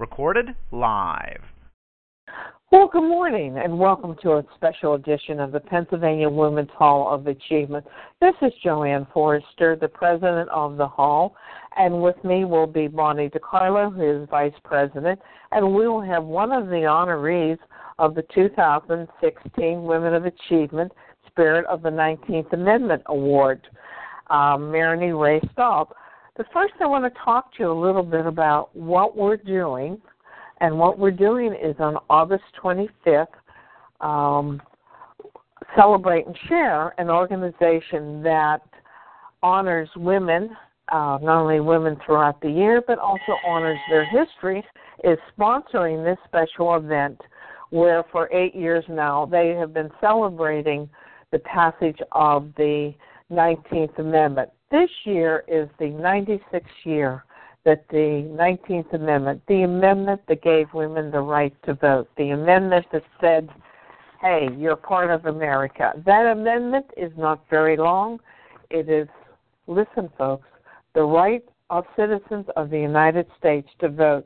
Recorded live. Well, good morning, and welcome to a special edition of the Pennsylvania Women's Hall of Achievement. This is JoAnn Forrester, the president of the hall, and with me will be Bonnie DiCarlo, who is vice president, and we will have one of the honorees of the 2016 Women of Achievement Spirit of the 19th Amendment Award, um, Maranie Rae Staab. But first, I want to talk to you a little bit about what we're doing and what we're doing is on August 25th, um, Celebrate and Share, an organization that honors women, uh, not only women throughout the year, but also honors their history, is sponsoring this special event where for eight years now they have been celebrating the passage of the 19th Amendment. This year is the 96th year that the 19th Amendment, the amendment that gave women the right to vote, the amendment that said, hey, you're part of America. That amendment is not very long. It is, listen, folks, the right of citizens of the United States to vote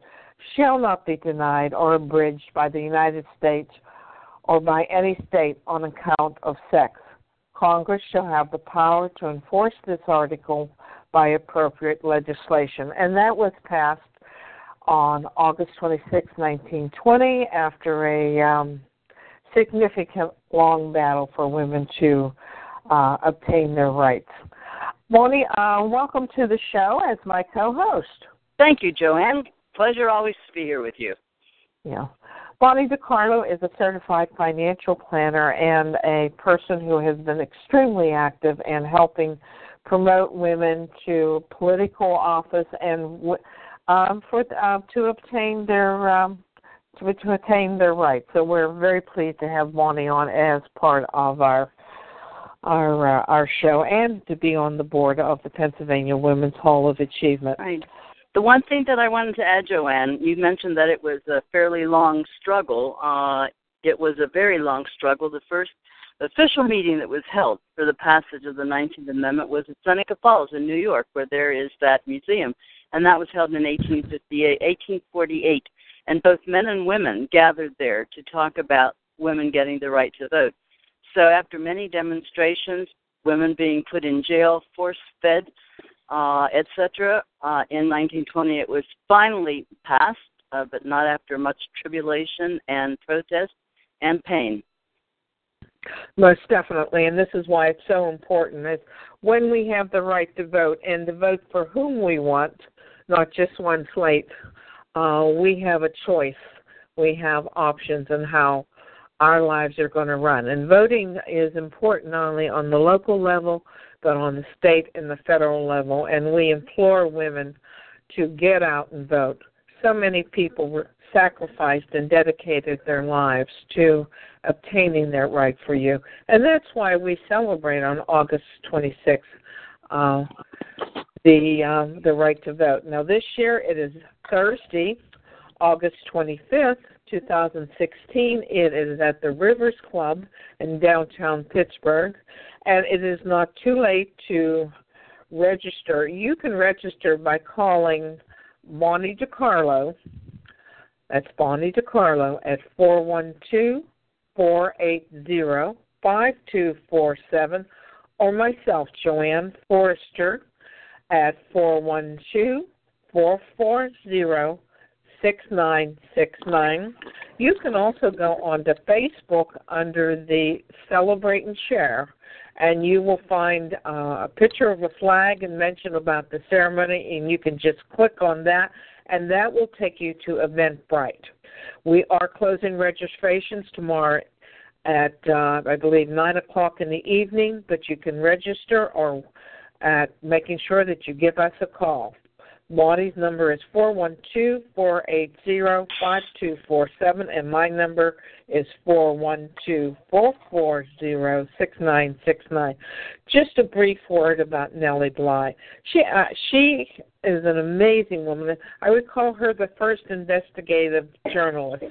shall not be denied or abridged by the United States or by any state on account of sex. Congress shall have the power to enforce this article by appropriate legislation. And that was passed on August 26, 1920, after a um, significant long battle for women to uh, obtain their rights. Bonnie, uh, welcome to the show as my co host. Thank you, JoAnn. Pleasure always to be here with you. Yeah. Bonnie DiCarlo is a certified financial planner and a person who has been extremely active in helping promote women to political office and um, for uh, to obtain their um, to, to attain their rights. So we're very pleased to have Bonnie on as part of our our uh, our show and to be on the board of the Pennsylvania Women's Hall of Achievement. Right. The one thing that I wanted to add, JoAnn, you mentioned that it was a fairly long struggle. Uh, it was a very long struggle. The first official meeting that was held for the passage of the 19th Amendment was at Seneca Falls in New York, where there is that museum, and that was held in 1858, 1848. And both men and women gathered there to talk about women getting the right to vote. So after many demonstrations, women being put in jail, force-fed, uh, etc., uh, in 1920 it was finally passed, uh, but not after much tribulation and protest and pain. Most definitely, and this is why it's so important is when we have the right to vote and to vote for whom we want, not just one slate, uh, we have a choice. We have options in how our lives are going to run. And voting is important not only on the local level, but on the state and the federal level. And we implore women to get out and vote. So many people were sacrificed and dedicated their lives to obtaining that right for you. And that's why we celebrate on August 26th uh, the um, the right to vote. Now this year it is Thursday, August 25th, 2016. It is at the Rivers Club in downtown Pittsburgh, and it is not too late to register. You can register by calling Bonnie DiCarlo. That's Bonnie DiCarlo at 412 480 5247 or myself, JoAnn Forrester, at 412 440 6969. You can also go onto Facebook under the Celebrate and Share, and you will find uh, a picture of a flag and mention about the ceremony, and you can just click on that, and that will take you to Eventbrite. We are closing registrations tomorrow at uh, I believe nine o'clock in the evening, but you can register or at making sure that you give us a call. Maudie's number is 412-480-5247 and my number is 412-440-6969. Just a brief word about Nellie Bly. She uh, she is an amazing woman. I would call her the first investigative journalist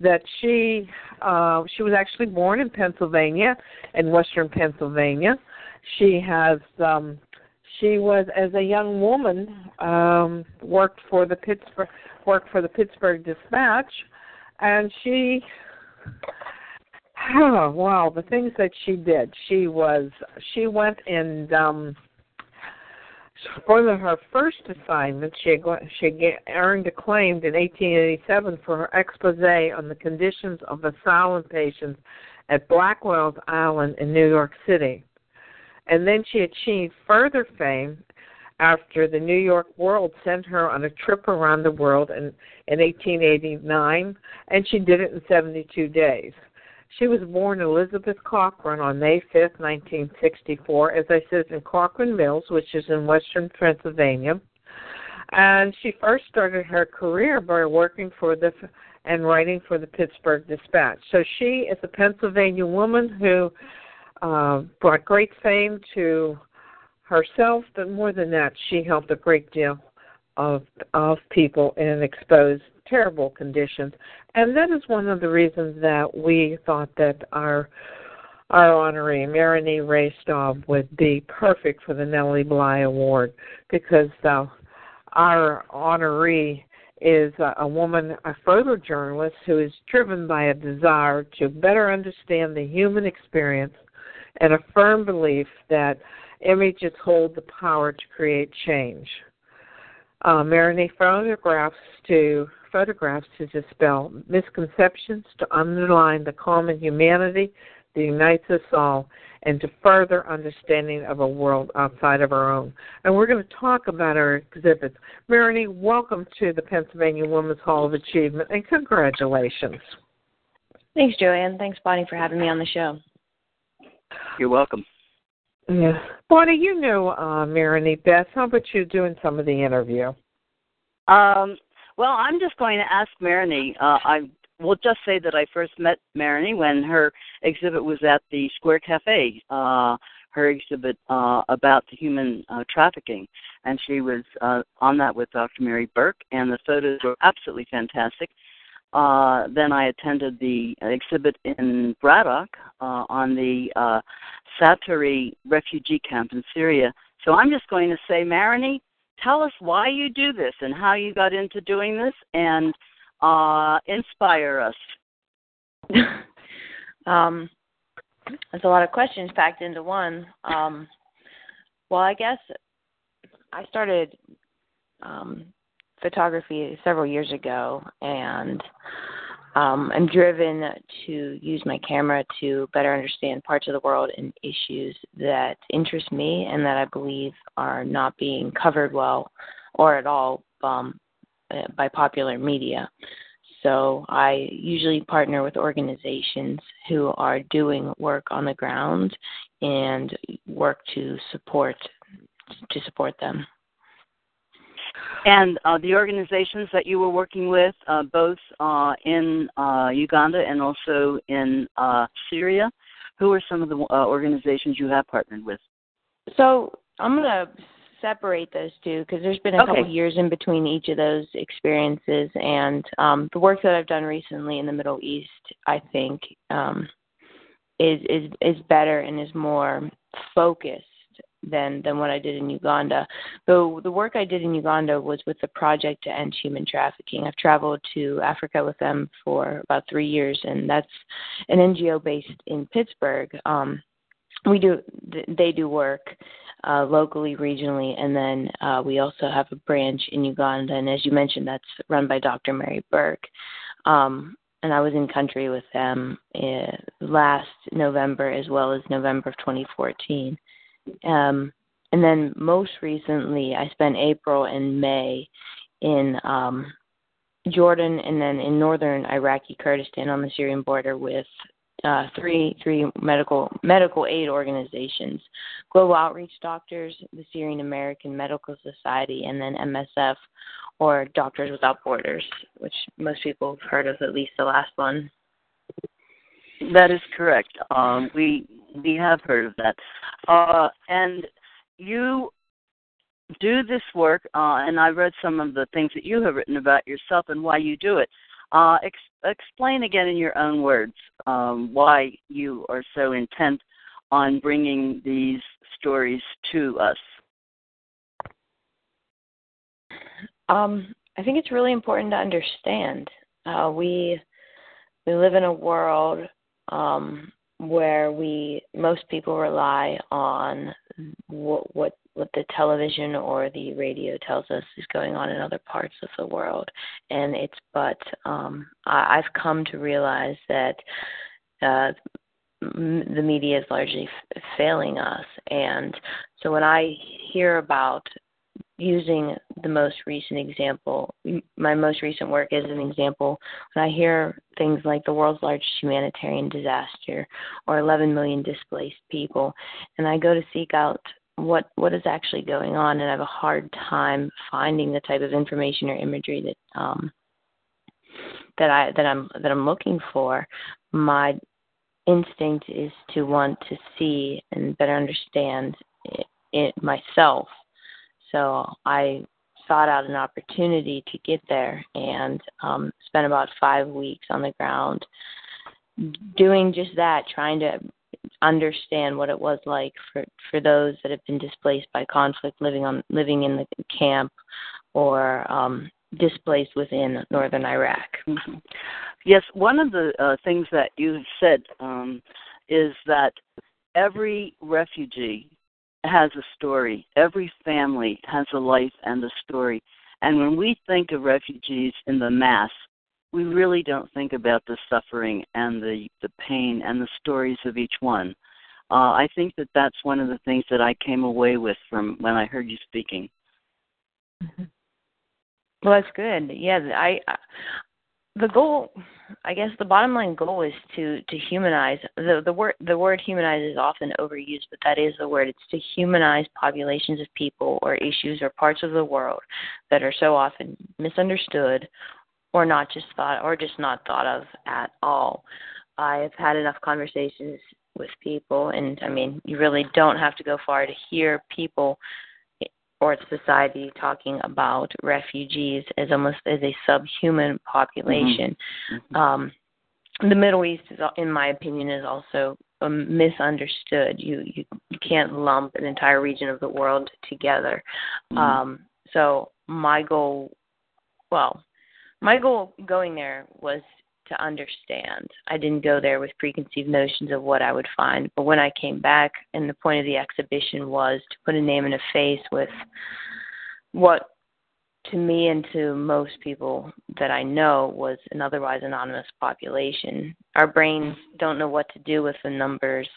that she uh, she was actually born in Pennsylvania, in western Pennsylvania. She has um, she was as a young woman um worked for the Pittsburgh worked for the Pittsburgh Dispatch and she oh wow the things that she did. She was she went and um for the, her first assignment she she earned acclaimed in 1887 for her expose on the conditions of asylum patients at Blackwell's Island in New York City and then she achieved further fame after the New York World sent her on a trip around the world in, in 1889, and she did it in 72 days. She was born Elizabeth Cochran on May 5, 1964, as I said, in Cochran Mills, which is in western Pennsylvania. And she first started her career by working for the and writing for the Pittsburgh Dispatch. So she is a Pennsylvania woman who uh, brought great fame to herself, but more than that, she helped a great deal of of people in exposed terrible conditions, and that is one of the reasons that we thought that our our honoree, Maranie Rae Staab, would be perfect for the Nellie Bly Award because uh, our honoree is a, a woman, a photojournalist who is driven by a desire to better understand the human experience and a firm belief that images hold the power to create change. Uh, Maranie photographs to photographs to dispel misconceptions, to underline the common humanity that unites us all, and to further understanding of a world outside of our own. And we're going to talk about our exhibits. Maranie, welcome to the Pennsylvania Women's Hall of Achievement, and congratulations. Thanks, JoAnn. Thanks, Bonnie, for having me on the show. You're welcome. Yeah. Bonnie, you know uh, Maranie Beth. How about you doing some of the interview? Um, well, I'm just going to ask Maranie. Uh, I will just say that I first met Maranie when her exhibit was at the Square Cafe. Uh, her exhibit uh, about the human uh, trafficking, and she was uh, on that with Dr. Mary Burke, and the photos were absolutely fantastic. Uh, then I attended the exhibit in Braddock uh, on the uh, Zaatari refugee camp in Syria. So I'm just going to say, Maranie, tell us why you do this and how you got into doing this, and uh, inspire us. um, there's a lot of questions packed into one. Um, well, I guess I started um, photography several years ago, and um, I'm driven to use my camera to better understand parts of the world and issues that interest me and that I believe are not being covered well or at all um, by popular media. So I usually partner with organizations who are doing work on the ground and work to support to support them. And uh, the organizations that you were working with, uh, both uh, in uh, Uganda and also in uh, Syria, who are some of the uh, organizations you have partnered with? So I'm going to separate those two because there's been a okay. couple years in between each of those experiences, and um, the work that I've done recently in the Middle East, I think, um, is is is better and is more focused than than what I did in Uganda. The the work I did in Uganda was with the Project to End Human Trafficking. I've traveled to Africa with them for about three years, and that's an NGO based in Pittsburgh. Um, we do they do work uh, locally, regionally, and then uh, we also have a branch in Uganda. And as you mentioned, that's run by Dr. Mary Burke. Um, and I was in country with them uh, last November as well as November of 2014. Um, and then most recently, I spent April and May in um, Jordan and then in northern Iraqi Kurdistan on the Syrian border with uh, three three medical medical aid organizations: Global Outreach Doctors, the Syrian American Medical Society, and then MSF, or Doctors Without Borders, which most people have heard of, at least the last one. That is correct. Um, we we have heard of that, uh, and you do this work. Uh, and I read some of the things that you have written about yourself and why you do it. Uh, ex- explain again in your own words um, why you are so intent on bringing these stories to us. Um, I think it's really important to understand. Uh, we we live in a world um, where we most people rely on what what what the television or the radio tells us is going on in other parts of the world. And it's but um I, i've come to realize that uh the media is largely f- failing us. And so when i hear about using the most recent example, my most recent work as an example, when I hear things like the world's largest humanitarian disaster or 11 million displaced people, and I go to seek out what what is actually going on, and I have a hard time finding the type of information or imagery that um, that I that I'm that I'm looking for. My instinct is to want to see and better understand it, it myself so I sought out an opportunity to get there and um, spent about five weeks on the ground doing just that, trying to understand what it was like for for those that have been displaced by conflict, living on living in the camp, or um, displaced within northern Iraq. Mm-hmm. Yes, one of the uh, things that you have said um, is that every refugee has a story. Every family has a life and a story. And when we think of refugees in the mass, we really don't think about the suffering and the, the pain and the stories of each one. Uh, I think that that's one of the things that I came away with from when I heard you speaking. Mm-hmm. Well, that's good. Yeah, I the goal i guess the bottom line goal is to to humanize the the word the word humanize is often overused but that is the word. It's to humanize populations of people or issues or parts of the world that are so often misunderstood or not just thought or just not thought of at all. I've had enough conversations with people and i mean you really don't have to go far to hear people or society talking about refugees as almost as a subhuman population. Mm-hmm. Um, the Middle East, is, in my opinion, is also um, misunderstood. You, you you can't lump an entire region of the world together. Mm-hmm. Um, so my goal, well, my goal going there was to understand. I didn't go there with preconceived notions of what I would find, but when I came back, and the point of the exhibition was to put a name and a face with what to me and to most people that I know was an otherwise anonymous population. Our brains don't know what to do with the numbers.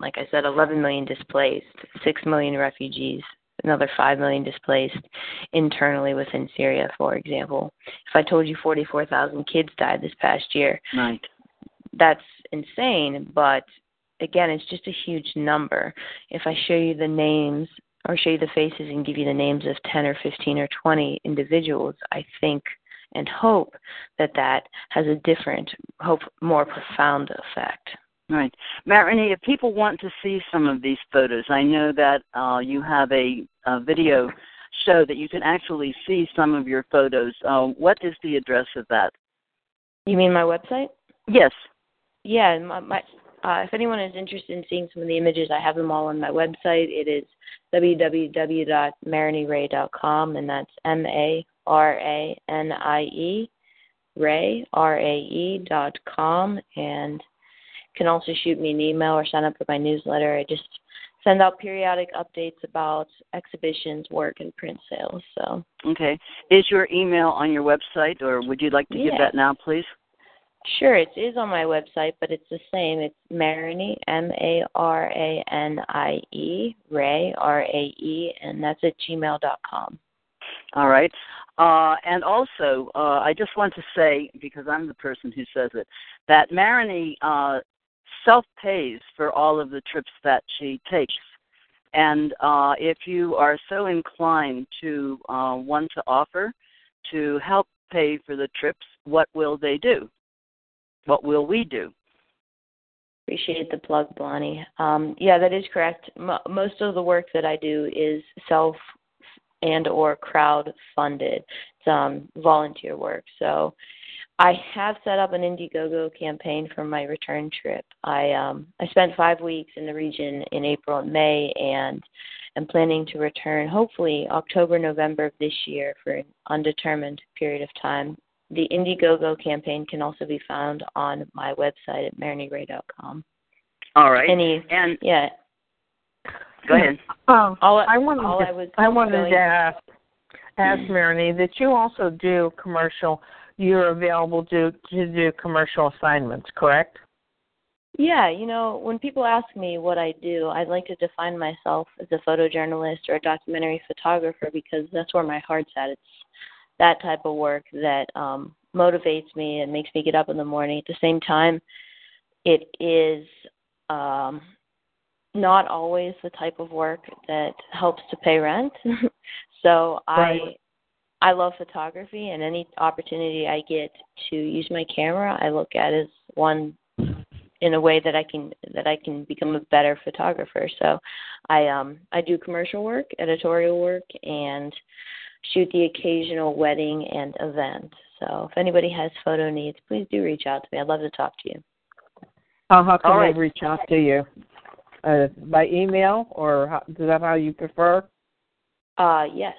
Like I said, 11 million displaced, 6 million refugees, another 5 million displaced internally within Syria, for example. If I told you 44,000 kids died this past year, right. that's insane, but again, it's just a huge number. If I show you the names or show you the faces and give you the names of 10 or 15 or 20 individuals, I think and hope that that has a different, hope more profound effect. Right. Maranie, if people want to see some of these photos, I know that uh, you have a, a, video show that you can actually see some of your photos. Uh, what is the address of that? You mean my website? Yes. Yeah, my, my uh, if anyone is interested in seeing some of the images, I have them all on my website. It is www.maranierae.com, and that's M A R A N I E, Rae, R A E dot com. And can also shoot me an email or sign up for my newsletter. I just send out periodic updates about exhibitions, work, and print sales. So okay, is your email on your website, or would you like to yeah. give that now, please? Sure, it is on my website, but it's the same. It's Maranie, M A R A N I E, Rae, R A E, and that's at gmail dot com. All right. Uh, and also, uh, I just want to say, because I'm the person who says it, that Maranie uh, self pays for all of the trips that she takes. And uh, if you are so inclined to uh, want to offer to help pay for the trips, what will they do? What will we do? Appreciate the plug, Bonnie. Um, yeah, that is correct. M- most of the work that I do is self and or crowd funded. It's um, volunteer work. So I have set up an Indiegogo campaign for my return trip. I um, I spent five weeks in the region in April and May, and am planning to return hopefully October November of this year for an undetermined period of time. The Indiegogo campaign can also be found on my website at maranierae.com. All right. Any and yeah. Go ahead. Um, all, I wanted all to, I was I wanted going- to ask ask Maranie that you also do commercial. You're available to to do commercial assignments, correct? Yeah, you know, when people ask me what I do, I'd like to define myself as a photojournalist or a documentary photographer because that's where my heart's at. It's that type of work that um motivates me and makes me get up in the morning. At the same time, it is um not always the type of work that helps to pay rent. so Right. I I love photography and any opportunity I get to use my camera, I look at as one in a way that I can that I can become a better photographer. So I um I do commercial work, editorial work and shoot the occasional wedding and event. So if anybody has photo needs, please do reach out to me. I'd love to talk to you. Uh, how can All right. they reach out to you? Uh, by email, or how, is that how you prefer? Uh yes.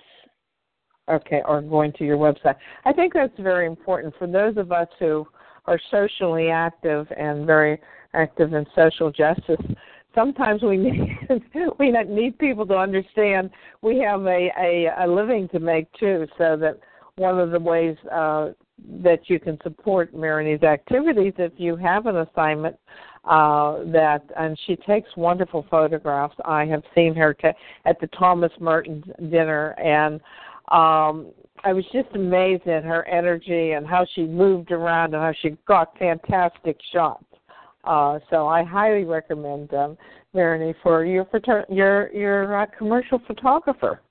Okay, or going to your website. I think that's very important for those of us who are socially active and very active in social justice. Sometimes we need we need people to understand we have a, a, a living to make too, so that one of the ways uh, that you can support Maranie's activities if you have an assignment uh, that and she takes wonderful photographs. I have seen her ta at the Thomas Merton dinner and um I was just amazed at her energy and how she moved around and how she got fantastic shots. Uh, so I highly recommend um, Maranie for your your your uh, commercial photographer.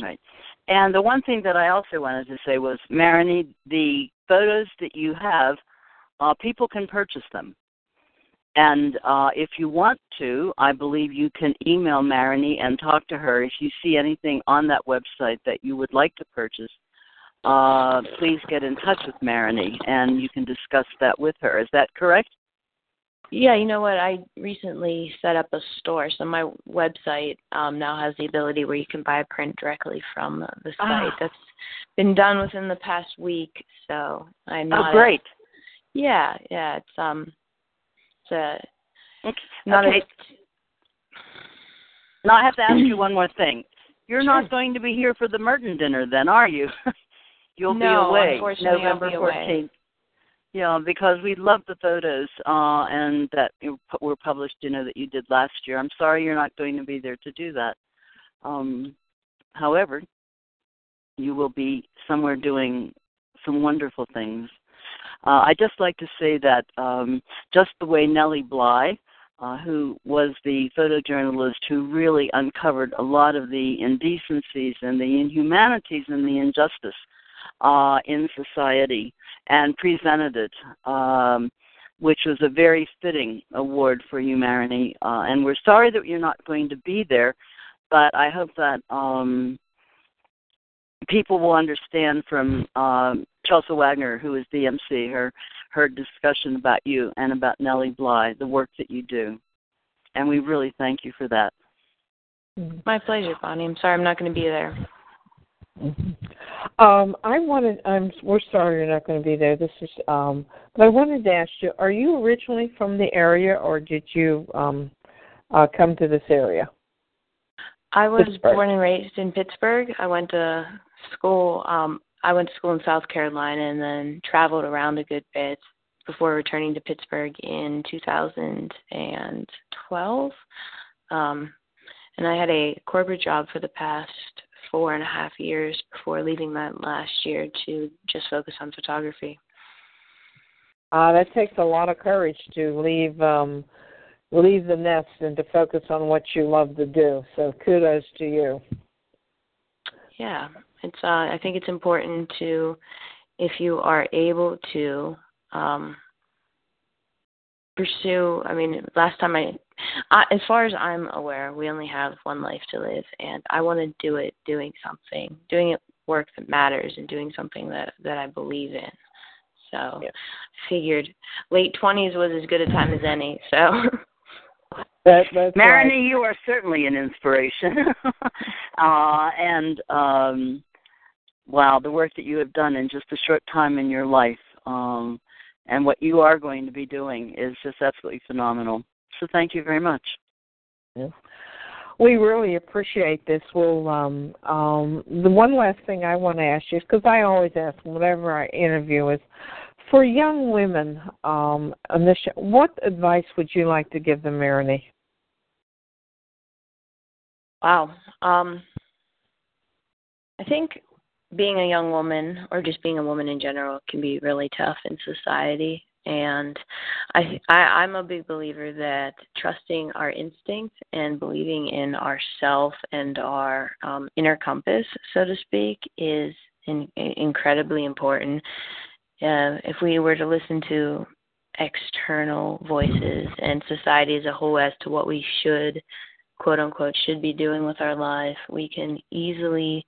Right. And the one thing that I also wanted to say was, Maranie, the photos that you have, uh, people can purchase them. And uh, if you want to, I believe you can email Maranie and talk to her. If you see anything on that website that you would like to purchase, uh, please get in touch with Maranie and you can discuss that with her. Is that correct? Yeah, you know what? I recently set up a store, so my website um, now has the ability where you can buy a print directly from the site. Ah. That's been done within the past week, so I'm not. Oh, not. great. yeah, yeah, it's um, Okay. not okay. a Now I have to ask you one more thing. You're not going to be here for the Merton dinner, then, are you? You'll No, be away unfortunately, November 14th. Yeah, because we love the photos uh, and that were published. You know that you did last year. I'm sorry you're not going to be there to do that. Um, however, you will be somewhere doing some wonderful things. Uh, I just like to say that um, just the way Nellie Bly, uh, who was the photojournalist who really uncovered a lot of the indecencies and the inhumanities and the injustice uh, in society and presented it, um, which was a very fitting award for you, Maranie. Uh, and we're sorry that you're not going to be there, but I hope that um, people will understand from um, Chelsa Wagner, who is the MC, her her discussion about you and about Nellie Bly, the work that you do. And we really thank you for that. my pleasure, Bonnie. I'm sorry I'm not going to be there. Um, I wanted. I'm. We're sorry you're not going to be there. This is. Um, but I wanted to ask you: Are you originally from the area, or did you um, uh, come to this area? I was Pittsburgh. born and raised in Pittsburgh. I went to school. Um, I went to school in South Carolina and then traveled around a good bit before returning to Pittsburgh in 2012. Um, and I had a corporate job for the past four and a half years before leaving that last year to just focus on photography. Uh, that takes a lot of courage to leave um, leave the nest and to focus on what you love to do. So kudos to you. Yeah, it's. Uh, I think it's important to, if you are able to, um, pursue. I mean, last time I, I, as far as I'm aware, we only have one life to live, and I want to do it doing something, doing it work that matters, and doing something that that I believe in. So, yeah. figured late twenties was as good a time as any. So. That, that's Maranie, right. you are certainly an inspiration. uh, and um, wow, the work that you have done in just a short time in your life um, and what you are going to be doing is just absolutely phenomenal. So thank you very much. Yeah. We really appreciate this. Well, um, um, the one last thing I want to ask you is because I always ask whenever I interview is for young women um, on this show, what advice would you like to give them, Maranie? Wow. Um, I think being a young woman or just being a woman in general can be really tough in society. And I, I i'm a big believer that trusting our instinct and believing in ourself and our um, inner compass so to speak is in, incredibly important. Uh, if we were to listen to external voices and society as a whole as to what we should quote unquote should be doing with our life we can easily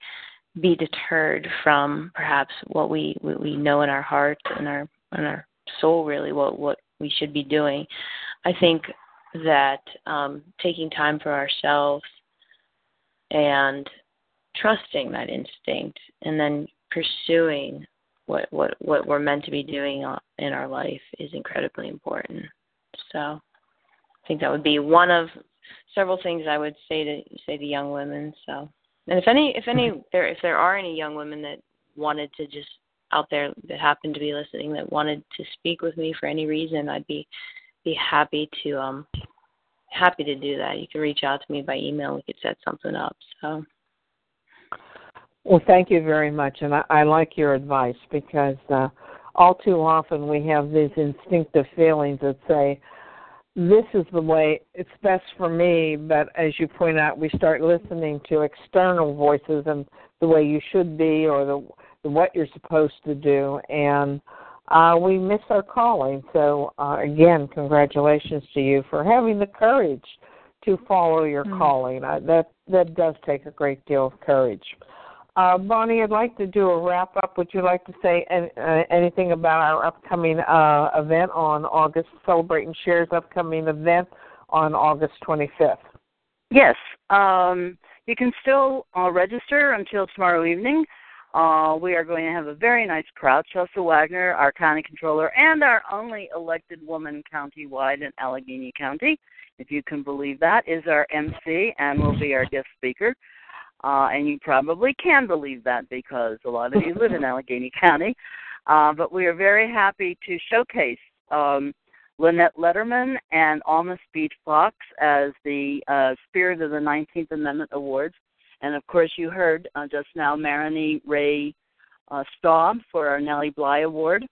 be deterred from perhaps what we what we know in our heart and our and our soul really what what we should be doing. I think that um, taking time for ourselves and trusting that instinct and then pursuing what what what we're meant to be doing in our life is incredibly important. So I think that would be one of several things I would say to say to young women. So and if any if any there if there are any young women that wanted to just out there that happen to be listening that wanted to speak with me for any reason, I'd be be happy to um happy to do that. You can reach out to me by email. We could set something up. So. Well, thank you very much, and I, I like your advice because uh, all too often we have these instinctive feelings that say, this is the way it's best for me but as you point out we start listening to external voices and the way you should be or the, the what you're supposed to do and uh, we miss our calling. So uh, again congratulations to you for having the courage to follow your mm-hmm. calling. Uh, that that does take a great deal of courage uh, Bonnie, I'd like to do a wrap up. Would you like to say any, uh, anything about our upcoming uh, event on August, Celebrating Shares upcoming event on August 25th? Yes. Um, you can still uh, register until tomorrow evening. Uh, we are going to have a very nice crowd. Chelsa Wagner, our county controller, and our only elected woman countywide in Allegheny County, if you can believe that, is our MC and will be our guest speaker. Uh, and you probably can believe that because a lot of you live in Allegheny County. Uh, but we are very happy to showcase um, Lynette Letterman and Alma Speed Fox as the uh, Spirit of the 19th Amendment Awards. And of course, you heard uh, just now Maranie Rae uh, Staab for our Nellie Bly Award,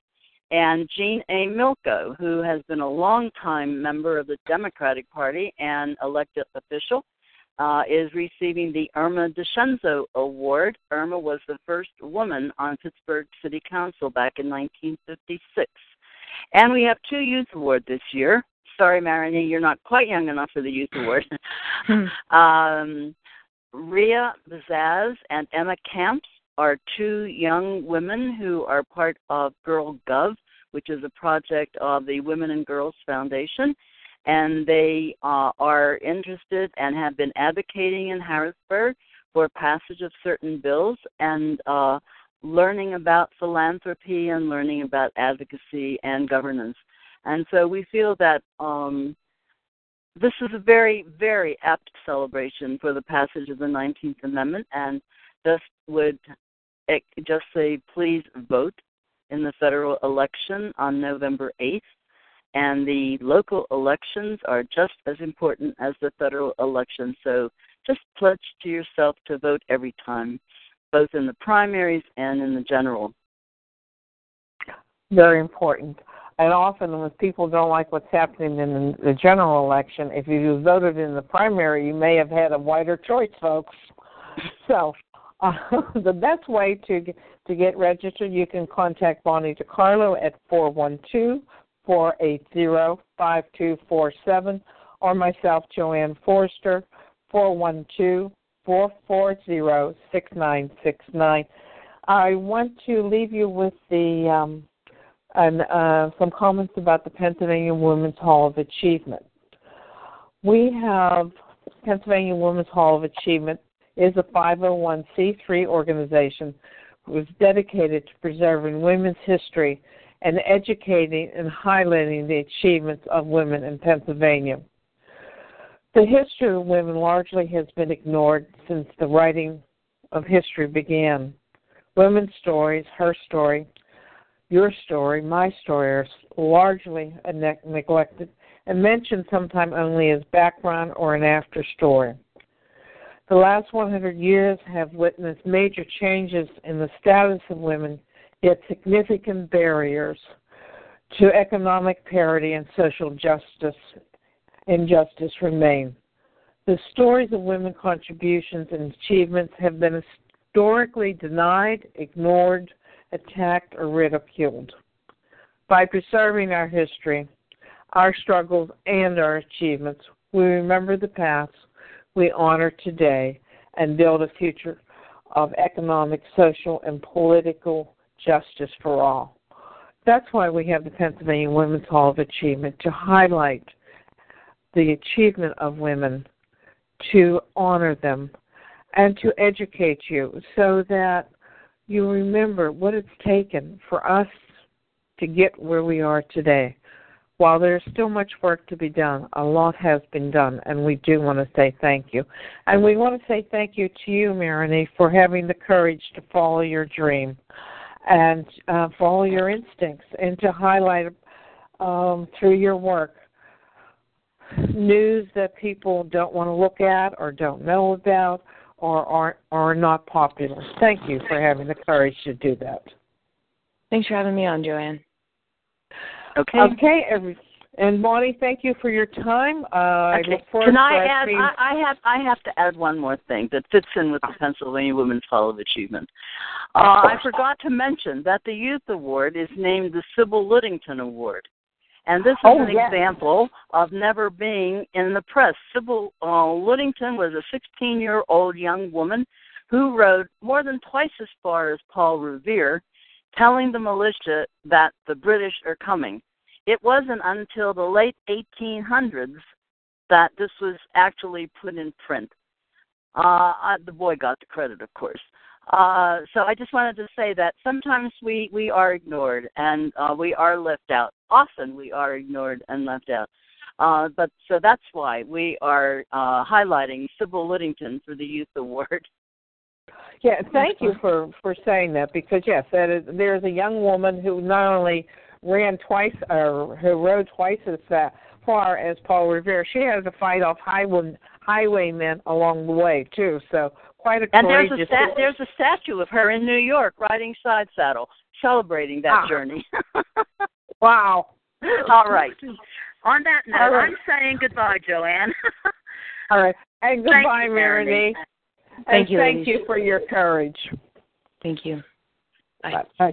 and Jean A. Milko, who has been a long-time member of the Democratic Party and elected official uh, is receiving the Irma D'Ascenzo Award. Irma was the first woman on Pittsburgh City Council back in 1956. And we have two Youth Awards this year. Sorry, Maranie, you're not quite young enough for the Youth Award. um, Ria Bazaz and Emma Camps are two young women who are part of Girl Gov, which is a project of the Women and Girls Foundation and they uh, are interested and have been advocating in Harrisburg for passage of certain bills and uh, learning about philanthropy and learning about advocacy and governance. And so we feel that um, this is a very, very apt celebration for the passage of the 19th Amendment, and just would eh, just say, please vote in the federal election on November 8th and the local elections are just as important as the federal election. So just pledge to yourself to vote every time, both in the primaries and in the general. Very important. And often, when people don't like what's happening in the general election, if you voted in the primary, you may have had a wider choice, folks. So, uh, the best way to to get registered, you can contact Bonnie DiCarlo at four one two four eight zero five two four seven, or myself, JoAnn six nine. I want to leave you with the um, and uh, some comments about the Pennsylvania Women's Hall of Achievement. We have Pennsylvania Women's Hall of Achievement is a 501c3 organization who is dedicated to preserving women's history and educating and highlighting the achievements of women in Pennsylvania. The history of women largely has been ignored since the writing of history began. Women's stories, her story, your story, my story are largely neglected and mentioned sometimes only as background or an after story. The last 100 years have witnessed major changes in the status of women, yet significant barriers to economic parity and social justice injustice remain. The stories of women's contributions and achievements have been historically denied, ignored, attacked, or ridiculed. By preserving our history, our struggles, and our achievements, we remember the past, we honor today, and build a future of economic, social, and political justice for all. That's why we have the Pennsylvania Women's Hall of Achievement to highlight the achievement of women, to honor them, and to educate you so that you remember what it's taken for us to get where we are today. While there's still much work to be done, a lot has been done, and we do want to say thank you. And we want to say thank you to you, Maranie, for having the courage to follow your dream and uh, follow your instincts and to highlight um, through your work news that people don't want to look at or don't know about or aren't are not popular. Thank you for having the courage to do that. Thanks for having me on, JoAnn. Okay. Okay, every, and Bonnie, thank you for your time. Uh, okay. Can I add? I, I, have I have to add one more thing that fits in with the Pennsylvania Women's Hall of Achievement. Uh, I forgot to mention that the Youth Award is named the Sybil Ludington Award. And this is oh, an yes. example of never being in the press. Sybil uh, Ludington was a 16 year old young woman who rode more than twice as far as Paul Revere, telling the militia that the British are coming. It wasn't until the late 1800s that this was actually put in print. Uh, the boy got the credit, of course. Uh, so I just wanted to say that sometimes we, we are ignored and uh, we are left out. Often we are ignored and left out. Uh, but so that's why we are uh, highlighting Sybil Ludington for the Youth Award. Yeah, thank you for for saying that because yes, that is, there's a young woman who not only ran twice or who rode twice as far as Paul Revere. She had to fight off highway highwaymen along the way too. So quite a and there's a sta- there's a statue of her in New York riding side saddle, celebrating that ah. journey. wow. All right. On that note, right. I'm saying goodbye, JoAnn. All right. And goodbye, you, Maranie. Thank and you, thank you for your courage. Thank you. Bye. Bye.